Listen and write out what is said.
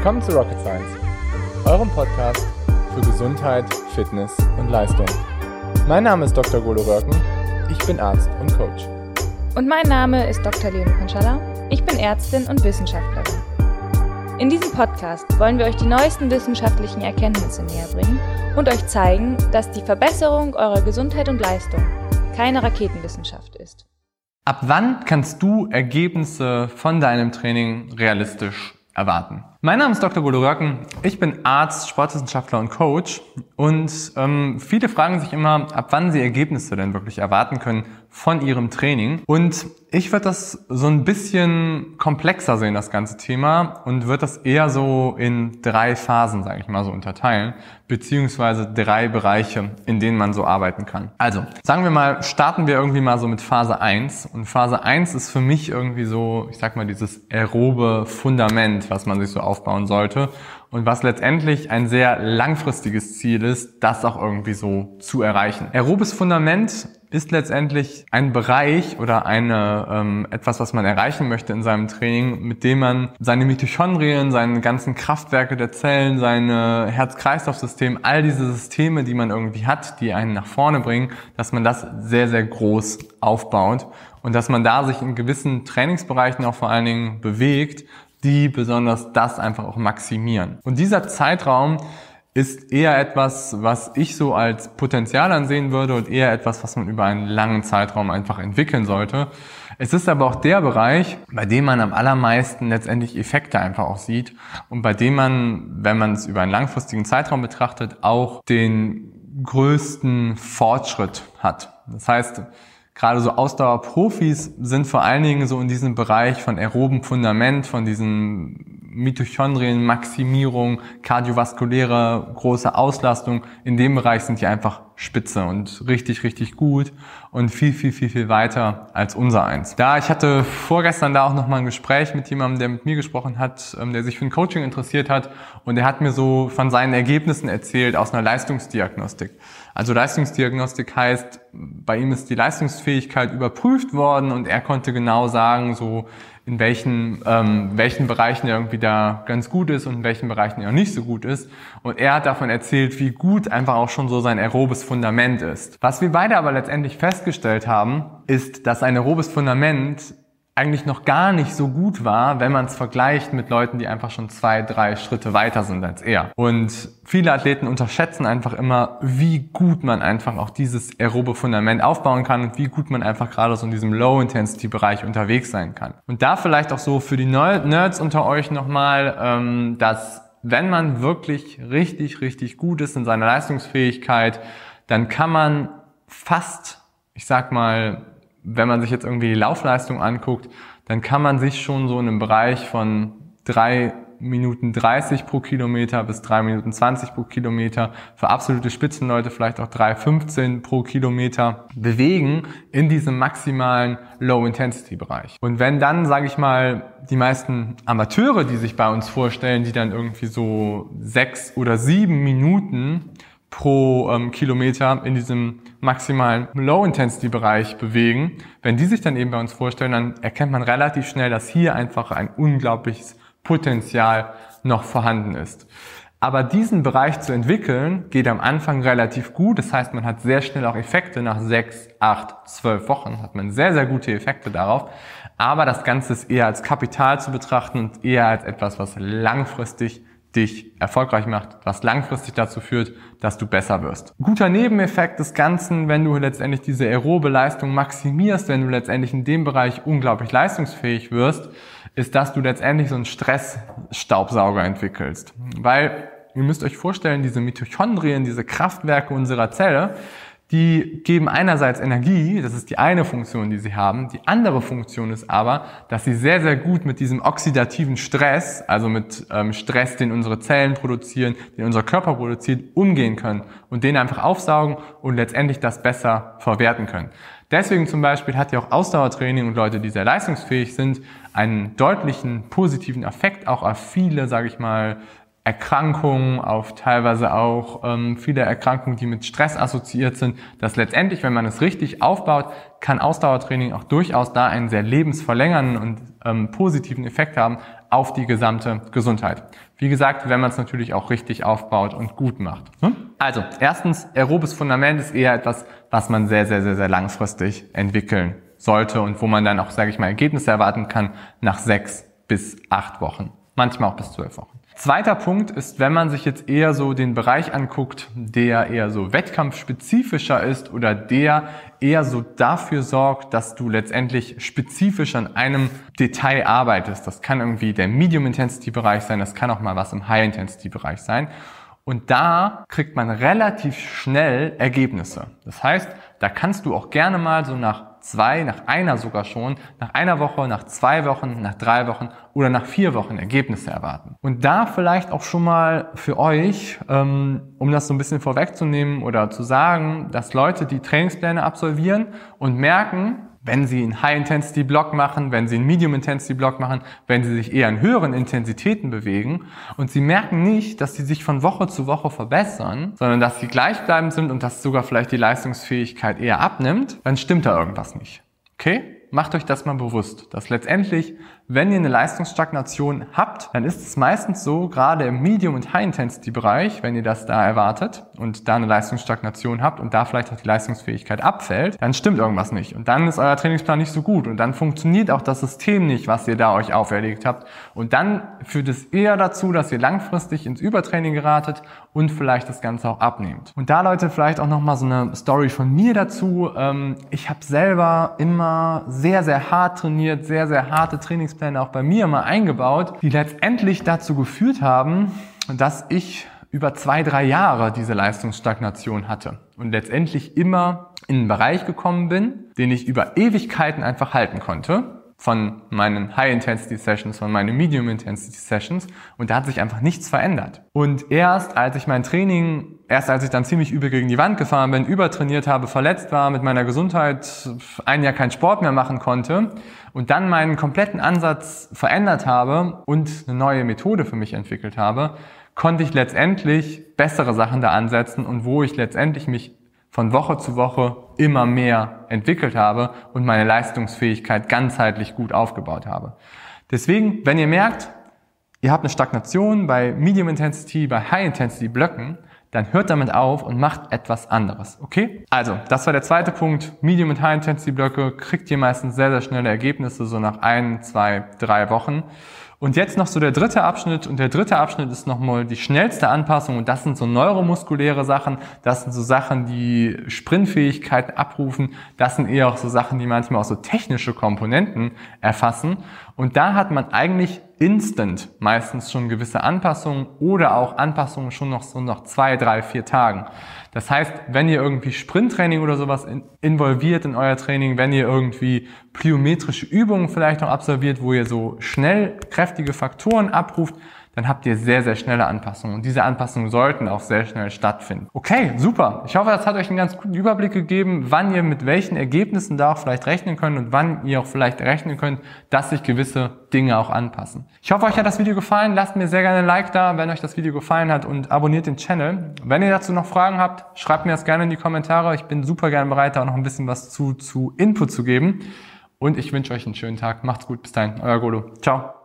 Willkommen zu Rocket Science, eurem Podcast für Gesundheit, Fitness und Leistung. Mein Name ist Dr. Golo Röcken, ich bin Arzt und Coach. Und mein Name ist Dr. Leonie Konschalla, ich bin Ärztin und Wissenschaftlerin. In diesem Podcast wollen wir euch die neuesten wissenschaftlichen Erkenntnisse näher bringen und euch zeigen, dass die Verbesserung eurer Gesundheit und Leistung keine Raketenwissenschaft ist. Ab wann kannst du Ergebnisse von deinem Training realistisch erwarten? Mein Name ist Dr. Golo Röcken. Ich bin Arzt, Sportwissenschaftler und Coach. Und ähm, viele fragen sich immer, ab wann sie Ergebnisse denn wirklich erwarten können von ihrem Training. Und ich würde das so ein bisschen komplexer sehen, das ganze Thema, und würde das eher so in drei Phasen, sage ich mal so, unterteilen, beziehungsweise drei Bereiche, in denen man so arbeiten kann. Also, sagen wir mal, starten wir irgendwie mal so mit Phase 1. Und Phase 1 ist für mich irgendwie so, ich sag mal, dieses aerobe Fundament, was man sich so aufbauen sollte und was letztendlich ein sehr langfristiges Ziel ist, das auch irgendwie so zu erreichen. Aerobes Fundament ist letztendlich ein Bereich oder eine ähm, etwas, was man erreichen möchte in seinem Training, mit dem man seine Mitochondrien, seine ganzen Kraftwerke der Zellen, seine Herz-Kreislauf-System, all diese Systeme, die man irgendwie hat, die einen nach vorne bringen, dass man das sehr sehr groß aufbaut und dass man da sich in gewissen Trainingsbereichen auch vor allen Dingen bewegt, die besonders das einfach auch maximieren. Und dieser Zeitraum ist eher etwas, was ich so als Potenzial ansehen würde und eher etwas, was man über einen langen Zeitraum einfach entwickeln sollte. Es ist aber auch der Bereich, bei dem man am allermeisten letztendlich Effekte einfach auch sieht und bei dem man, wenn man es über einen langfristigen Zeitraum betrachtet, auch den größten Fortschritt hat. Das heißt, gerade so Ausdauerprofis sind vor allen Dingen so in diesem Bereich von aerobem Fundament, von diesen Mitochondrienmaximierung, kardiovaskuläre große Auslastung. In dem Bereich sind die einfach spitze und richtig, richtig gut und viel, viel, viel, viel weiter als unser eins. Da, ich hatte vorgestern da auch nochmal ein Gespräch mit jemandem, der mit mir gesprochen hat, ähm, der sich für ein Coaching interessiert hat und der hat mir so von seinen Ergebnissen erzählt aus einer Leistungsdiagnostik. Also Leistungsdiagnostik heißt, bei ihm ist die Leistungsfähigkeit überprüft worden und er konnte genau sagen, so in welchen, ähm, welchen Bereichen er irgendwie da ganz gut ist und in welchen Bereichen er nicht so gut ist. Und er hat davon erzählt, wie gut einfach auch schon so sein aerobes Fundament ist. Was wir beide aber letztendlich festgestellt haben, ist, dass ein aerobes Fundament eigentlich noch gar nicht so gut war, wenn man es vergleicht mit Leuten, die einfach schon zwei, drei Schritte weiter sind als er. Und viele Athleten unterschätzen einfach immer, wie gut man einfach auch dieses aerobe Fundament aufbauen kann und wie gut man einfach gerade so in diesem Low-Intensity-Bereich unterwegs sein kann. Und da vielleicht auch so für die Nerds unter euch nochmal, ähm, dass wenn man wirklich richtig, richtig gut ist in seiner Leistungsfähigkeit, dann kann man fast, ich sag mal, wenn man sich jetzt irgendwie die Laufleistung anguckt, dann kann man sich schon so in einem Bereich von drei Minuten 30 pro Kilometer bis drei Minuten 20 pro Kilometer, für absolute Spitzenleute vielleicht auch 3,15 pro Kilometer bewegen in diesem maximalen Low-Intensity-Bereich. Und wenn dann, sage ich mal, die meisten Amateure, die sich bei uns vorstellen, die dann irgendwie so sechs oder sieben Minuten pro ähm, Kilometer in diesem maximalen Low-Intensity-Bereich bewegen, wenn die sich dann eben bei uns vorstellen, dann erkennt man relativ schnell, dass hier einfach ein unglaubliches Potenzial noch vorhanden ist. Aber diesen Bereich zu entwickeln, geht am Anfang relativ gut. Das heißt, man hat sehr schnell auch Effekte. Nach sechs, acht, zwölf Wochen hat man sehr, sehr gute Effekte darauf. Aber das Ganze ist eher als Kapital zu betrachten und eher als etwas, was langfristig dich erfolgreich macht, was langfristig dazu führt, dass du besser wirst. Guter Nebeneffekt des Ganzen, wenn du letztendlich diese aerobe Leistung maximierst, wenn du letztendlich in dem Bereich unglaublich leistungsfähig wirst, ist, dass du letztendlich so einen Stressstaubsauger entwickelst. Weil ihr müsst euch vorstellen, diese Mitochondrien, diese Kraftwerke unserer Zelle, die geben einerseits Energie, das ist die eine Funktion, die sie haben. Die andere Funktion ist aber, dass sie sehr, sehr gut mit diesem oxidativen Stress, also mit ähm, Stress, den unsere Zellen produzieren, den unser Körper produziert, umgehen können und den einfach aufsaugen und letztendlich das besser verwerten können. Deswegen zum Beispiel hat ja auch Ausdauertraining und Leute, die sehr leistungsfähig sind, einen deutlichen positiven Effekt auch auf viele, sage ich mal, Erkrankungen, auf teilweise auch ähm, viele Erkrankungen, die mit Stress assoziiert sind, dass letztendlich, wenn man es richtig aufbaut, kann Ausdauertraining auch durchaus da einen sehr lebensverlängernden und ähm, positiven Effekt haben auf die gesamte Gesundheit. Wie gesagt, wenn man es natürlich auch richtig aufbaut und gut macht. Hm? Also, erstens, aerobes Fundament ist eher etwas, was man sehr, sehr, sehr, sehr langfristig entwickeln sollte und wo man dann auch, sage ich mal, Ergebnisse erwarten kann nach sechs bis acht Wochen. Manchmal auch bis zwölf Wochen. Zweiter Punkt ist, wenn man sich jetzt eher so den Bereich anguckt, der eher so wettkampfspezifischer ist oder der eher so dafür sorgt, dass du letztendlich spezifisch an einem Detail arbeitest. Das kann irgendwie der Medium-Intensity-Bereich sein, das kann auch mal was im High-Intensity-Bereich sein. Und da kriegt man relativ schnell Ergebnisse. Das heißt, da kannst du auch gerne mal so nach zwei, nach einer sogar schon, nach einer Woche, nach zwei Wochen, nach drei Wochen oder nach vier Wochen Ergebnisse erwarten. Und da vielleicht auch schon mal für euch, ähm, um das so ein bisschen vorwegzunehmen oder zu sagen, dass Leute, die Trainingspläne absolvieren und merken, wenn Sie einen High-Intensity-Block machen, wenn Sie einen Medium-Intensity-Block machen, wenn Sie sich eher in höheren Intensitäten bewegen und Sie merken nicht, dass Sie sich von Woche zu Woche verbessern, sondern dass Sie gleichbleibend sind und dass sogar vielleicht die Leistungsfähigkeit eher abnimmt, dann stimmt da irgendwas nicht. Okay? Macht euch das mal bewusst, dass letztendlich, wenn ihr eine Leistungsstagnation habt, dann ist es meistens so, gerade im Medium- und High-Intensity-Bereich, wenn ihr das da erwartet und da eine Leistungsstagnation habt und da vielleicht auch die Leistungsfähigkeit abfällt, dann stimmt irgendwas nicht. Und dann ist euer Trainingsplan nicht so gut und dann funktioniert auch das System nicht, was ihr da euch auferlegt habt. Und dann führt es eher dazu, dass ihr langfristig ins Übertraining geratet und vielleicht das Ganze auch abnehmt. Und da, Leute, vielleicht auch nochmal so eine Story von mir dazu. Ähm, ich habe selber immer sehr, sehr hart trainiert, sehr, sehr harte Trainingspläne auch bei mir mal eingebaut, die letztendlich dazu geführt haben, dass ich über zwei, drei Jahre diese Leistungsstagnation hatte und letztendlich immer in einen Bereich gekommen bin, den ich über Ewigkeiten einfach halten konnte von meinen High-Intensity-Sessions, von meinen Medium-Intensity-Sessions und da hat sich einfach nichts verändert. Und erst als ich mein Training, erst als ich dann ziemlich übel gegen die Wand gefahren bin, übertrainiert habe, verletzt war, mit meiner Gesundheit ein Jahr keinen Sport mehr machen konnte und dann meinen kompletten Ansatz verändert habe und eine neue Methode für mich entwickelt habe, konnte ich letztendlich bessere Sachen da ansetzen und wo ich letztendlich mich von Woche zu Woche immer mehr entwickelt habe und meine Leistungsfähigkeit ganzheitlich gut aufgebaut habe. Deswegen, wenn ihr merkt, ihr habt eine Stagnation bei Medium Intensity, bei High Intensity Blöcken, dann hört damit auf und macht etwas anderes. Okay? Also, das war der zweite Punkt. Medium und High Intensity Blöcke kriegt ihr meistens sehr, sehr schnelle Ergebnisse, so nach ein, zwei, drei Wochen. Und jetzt noch so der dritte Abschnitt. Und der dritte Abschnitt ist nochmal die schnellste Anpassung. Und das sind so neuromuskuläre Sachen. Das sind so Sachen, die Sprintfähigkeiten abrufen. Das sind eher auch so Sachen, die manchmal auch so technische Komponenten erfassen. Und da hat man eigentlich instant meistens schon gewisse Anpassungen oder auch Anpassungen schon noch so nach zwei, drei, vier Tagen. Das heißt, wenn ihr irgendwie Sprinttraining oder sowas in, involviert in euer Training, wenn ihr irgendwie plyometrische Übungen vielleicht noch absolviert, wo ihr so schnell kräftige Faktoren abruft, dann habt ihr sehr, sehr schnelle Anpassungen. Und diese Anpassungen sollten auch sehr schnell stattfinden. Okay, super. Ich hoffe, das hat euch einen ganz guten Überblick gegeben, wann ihr mit welchen Ergebnissen da auch vielleicht rechnen könnt und wann ihr auch vielleicht rechnen könnt, dass sich gewisse Dinge auch anpassen. Ich hoffe, euch hat das Video gefallen. Lasst mir sehr gerne ein Like da, wenn euch das Video gefallen hat und abonniert den Channel. Wenn ihr dazu noch Fragen habt, schreibt mir das gerne in die Kommentare. Ich bin super gerne bereit, da auch noch ein bisschen was zu, zu Input zu geben. Und ich wünsche euch einen schönen Tag. Macht's gut. Bis dahin. Euer Golo. Ciao.